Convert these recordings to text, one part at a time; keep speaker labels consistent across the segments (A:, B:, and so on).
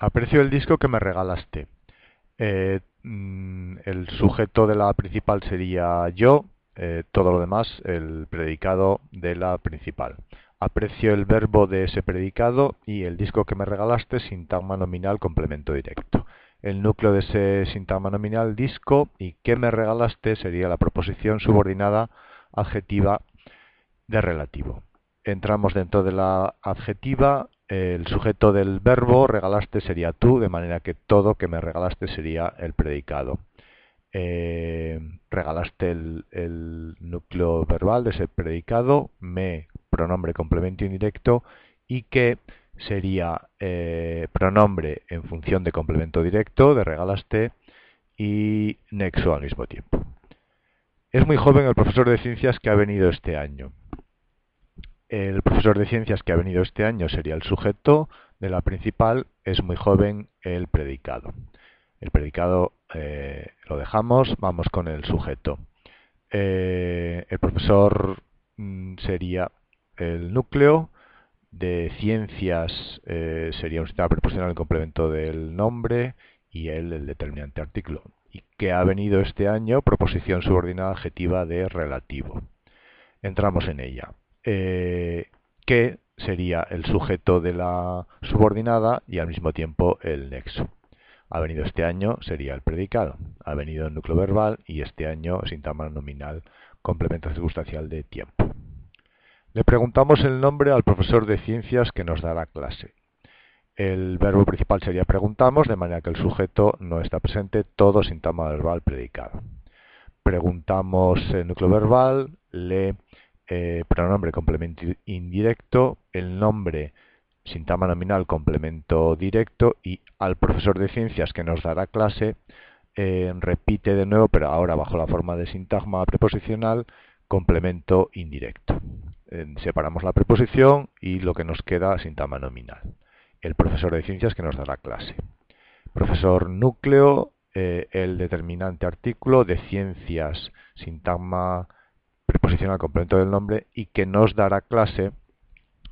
A: Aprecio el disco que me regalaste. Eh, mm, el sujeto de la principal sería yo, eh, todo lo demás el predicado de la principal. Aprecio el verbo de ese predicado y el disco que me regalaste, sintagma nominal, complemento directo. El núcleo de ese sintagma nominal, disco, y que me regalaste sería la proposición subordinada adjetiva de relativo. Entramos dentro de la adjetiva, el sujeto del verbo regalaste sería tú, de manera que todo que me regalaste sería el predicado. Eh, regalaste el, núcleo verbal de ese predicado, me, pronombre complemento indirecto, y que sería eh, pronombre en función de complemento directo, de regalaste, y nexo al mismo tiempo. Es muy joven el profesor de ciencias que ha venido este año. El profesor de ciencias que ha venido este año sería el sujeto de la principal, es muy joven el predicado. El predicado eh, lo dejamos, vamos con el sujeto. Eh, el profesor mm, sería el núcleo, de ciencias eh, sería un sistema preposicional en complemento del nombre y él el determinante artículo. Y que ha venido este año, proposición subordinada adjetiva de relativo. Entramos en ella. Eh, que sería el sujeto de la subordinada y al mismo tiempo el nexo. Ha venido este año sería el predicado. Ha venido el núcleo verbal y este año sintagma nominal complemento circunstancial de tiempo. Le preguntamos el nombre al profesor de ciencias que nos dará clase. El verbo principal sería preguntamos, de manera que el sujeto no está presente, todo sintagma verbal predicado. Preguntamos el núcleo verbal, le eh, pronombre complemento indirecto, el nombre sintagma nominal complemento directo y al profesor de ciencias que nos dará clase eh, repite de nuevo, pero ahora bajo la forma de sintagma preposicional, complemento indirecto. Eh, separamos la preposición y lo que nos queda sintagma nominal. El profesor de ciencias que nos dará clase. Profesor núcleo, el determinante artículo de ciencias, sintagma preposición al complemento del nombre y que nos dará clase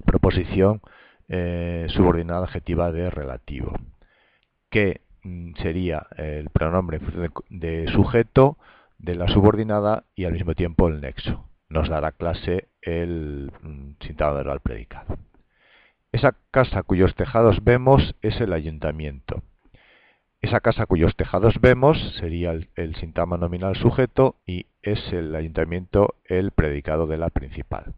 A: proposición eh, subordinada adjetiva de relativo, que mm, sería el pronombre de, sujeto de la subordinada y al mismo tiempo el nexo. Nos dará clase el mm, verbal predicado. Esa casa cuyos tejados vemos es el ayuntamiento. Esa casa cuyos tejados vemos sería el, sintagma nominal sujeto y es el ayuntamiento el predicado de la principal.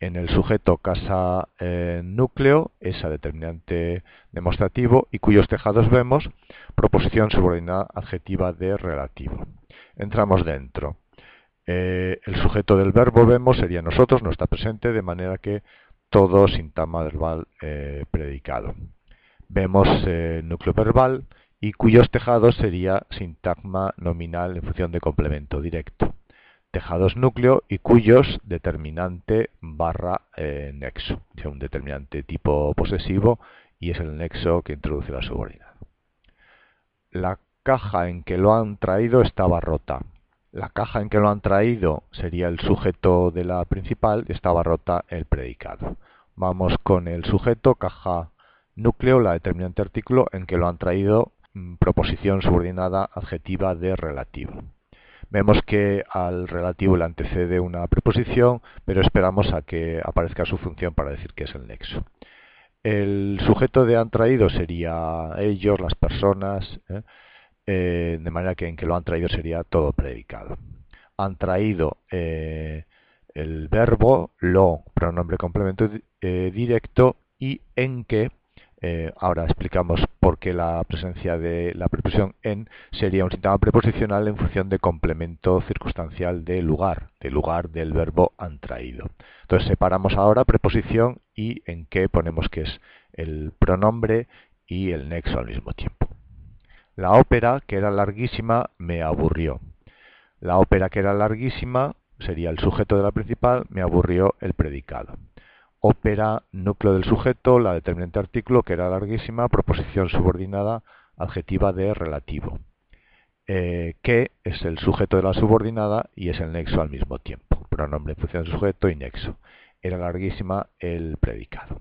A: En el sujeto casa eh, núcleo, esa determinante demostrativo y cuyos tejados vemos, proposición subordinada adjetiva de relativo. Entramos dentro. Eh, el sujeto del verbo vemos sería nosotros, no está presente, de manera que todo sintagma verbal eh, predicado. Vemos núcleo verbal y cuyos tejados sería sintagma nominal en función de complemento directo. Tejados núcleo y cuyos determinante barra eh, nexo. Es un determinante tipo posesivo y es el nexo que introduce la subordinada. La caja en que lo han traído estaba rota. La caja en que lo han traído sería el sujeto de la principal estaba rota el predicado. Vamos con el sujeto, caja núcleo, la determinante artículo en que lo han traído proposición subordinada adjetiva de relativo. Vemos que al relativo le antecede una preposición, pero esperamos a que aparezca su función para decir que es el nexo. El sujeto de han traído sería ellos, las personas, ¿eh? Eh, de manera que en que lo han traído sería todo predicado. Han traído eh, el verbo, lo, pronombre complemento directo, y en que eh, ahora explicamos por qué la presencia de la preposición en sería un síntoma preposicional en función de complemento circunstancial de lugar, de lugar del verbo han traído. Entonces separamos ahora preposición y en qué ponemos que es el pronombre y el nexo al mismo tiempo. La ópera, que era larguísima, me aburrió. La ópera, que era larguísima, sería el sujeto de la principal, me aburrió el predicado. Ópera, núcleo del sujeto, la determinante artículo, que era larguísima, proposición subordinada, adjetiva de relativo. Eh, que es el sujeto de la subordinada y es el nexo al mismo tiempo. Pronombre función sujeto y nexo. Era larguísima el predicado.